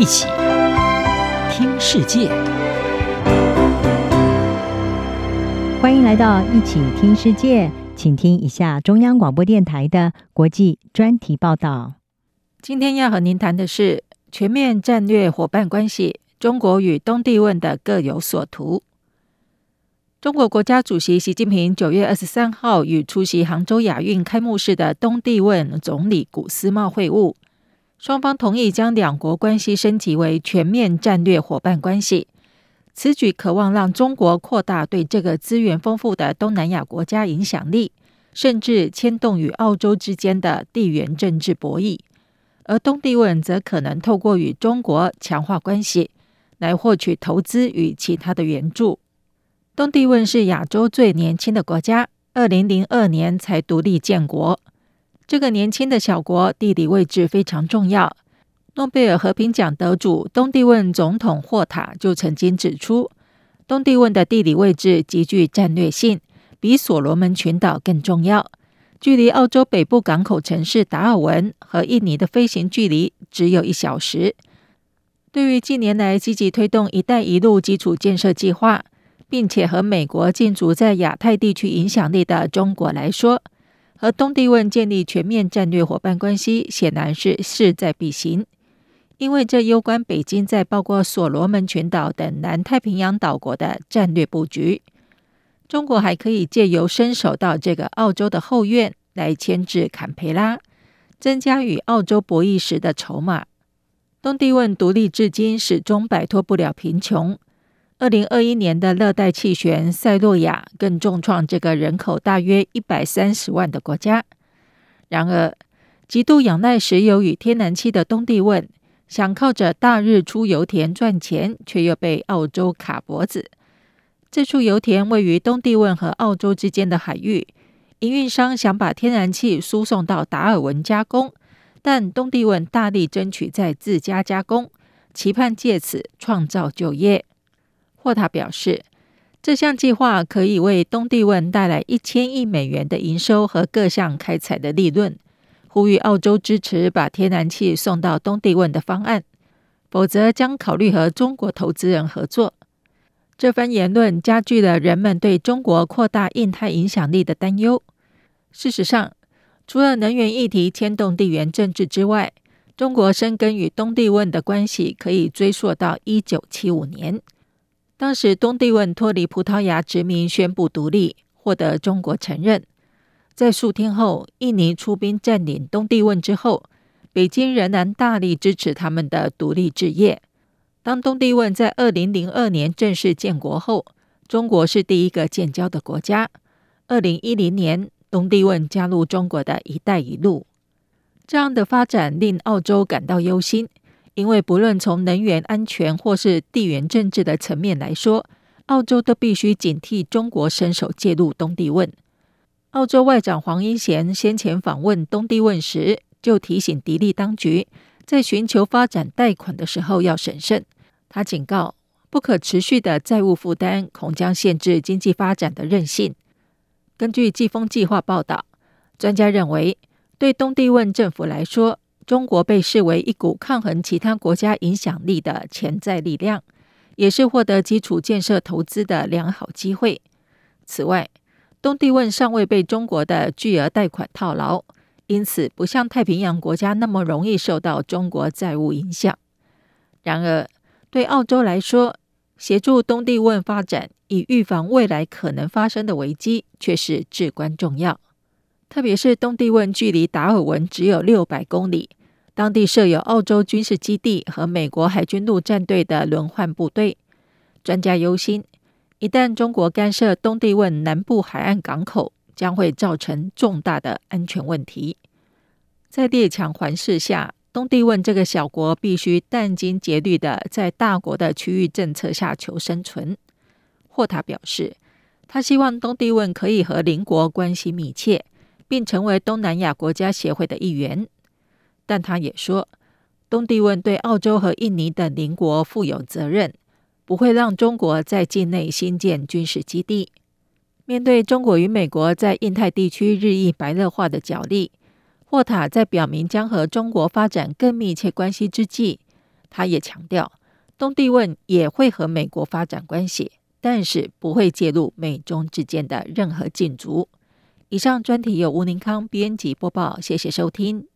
一起听世界，欢迎来到一起听世界，请听一下中央广播电台的国际专题报道。今天要和您谈的是全面战略伙伴关系，中国与东帝汶的各有所图。中国国家主席习近平九月二十三号与出席杭州亚运开幕式的东帝汶总理古斯茂会晤。双方同意将两国关系升级为全面战略伙伴关系，此举渴望让中国扩大对这个资源丰富的东南亚国家影响力，甚至牵动与澳洲之间的地缘政治博弈。而东帝汶则可能透过与中国强化关系，来获取投资与其他的援助。东帝汶是亚洲最年轻的国家，二零零二年才独立建国。这个年轻的小国地理位置非常重要。诺贝尔和平奖得主东帝汶总统霍塔就曾经指出，东帝汶的地理位置极具战略性，比所罗门群岛更重要。距离澳洲北部港口城市达尔文和印尼的飞行距离只有一小时。对于近年来积极推动“一带一路”基础建设计划，并且和美国竞逐在亚太地区影响力的中国来说，和东帝汶建立全面战略伙伴关系，显然是势在必行，因为这攸关北京在包括所罗门群岛等南太平洋岛国的战略布局。中国还可以借由伸手到这个澳洲的后院来牵制坎培拉，增加与澳洲博弈时的筹码。东帝汶独立至今，始终摆脱不了贫穷。二零二一年的热带气旋赛洛亚更重创这个人口大约一百三十万的国家。然而，极度仰赖石油与天然气的东帝汶，想靠着大日出油田赚钱，却又被澳洲卡脖子。这处油田位于东帝汶和澳洲之间的海域，营运商想把天然气输送到达尔文加工，但东帝汶大力争取在自家加工，期盼借此创造就业。霍塔表示，这项计划可以为东帝汶带来一千亿美元的营收和各项开采的利润，呼吁澳洲支持把天然气送到东帝汶的方案，否则将考虑和中国投资人合作。这番言论加剧了人们对中国扩大印太影响力的担忧。事实上，除了能源议题牵动地缘政治之外，中国深耕与东帝汶的关系可以追溯到一九七五年。当时，东帝汶脱离葡萄牙殖民，宣布独立，获得中国承认。在数天后，印尼出兵占领东帝汶之后，北京仍然大力支持他们的独立事业。当东帝汶在二零零二年正式建国后，中国是第一个建交的国家。二零一零年，东帝汶加入中国的一带一路。这样的发展令澳洲感到忧心。因为不论从能源安全或是地缘政治的层面来说，澳洲都必须警惕中国伸手介入东帝汶。澳洲外长黄英贤先前访问东帝汶时，就提醒迪利当局，在寻求发展贷款的时候要审慎。他警告，不可持续的债务负担恐将限制经济发展的韧性。根据季风计划报道，专家认为，对东帝汶政府来说，中国被视为一股抗衡其他国家影响力的潜在力量，也是获得基础建设投资的良好机会。此外，东帝汶尚未被中国的巨额贷款套牢，因此不像太平洋国家那么容易受到中国债务影响。然而，对澳洲来说，协助东帝汶发展以预防未来可能发生的危机，却是至关重要。特别是东帝汶距离达尔文只有六百公里。当地设有澳洲军事基地和美国海军陆战队的轮换部队。专家忧心，一旦中国干涉东帝汶南部海岸港口，将会造成重大的安全问题。在列强环视下，东帝汶这个小国必须殚精竭虑地在大国的区域政策下求生存。霍塔表示，他希望东帝汶可以和邻国关系密切，并成为东南亚国家协会的一员。但他也说，东帝汶对澳洲和印尼等邻国负有责任，不会让中国在境内新建军事基地。面对中国与美国在印太地区日益白热化的角力，霍塔在表明将和中国发展更密切关系之际，他也强调，东帝汶也会和美国发展关系，但是不会介入美中之间的任何竞逐。以上专题由吴宁康编辑播报，谢谢收听。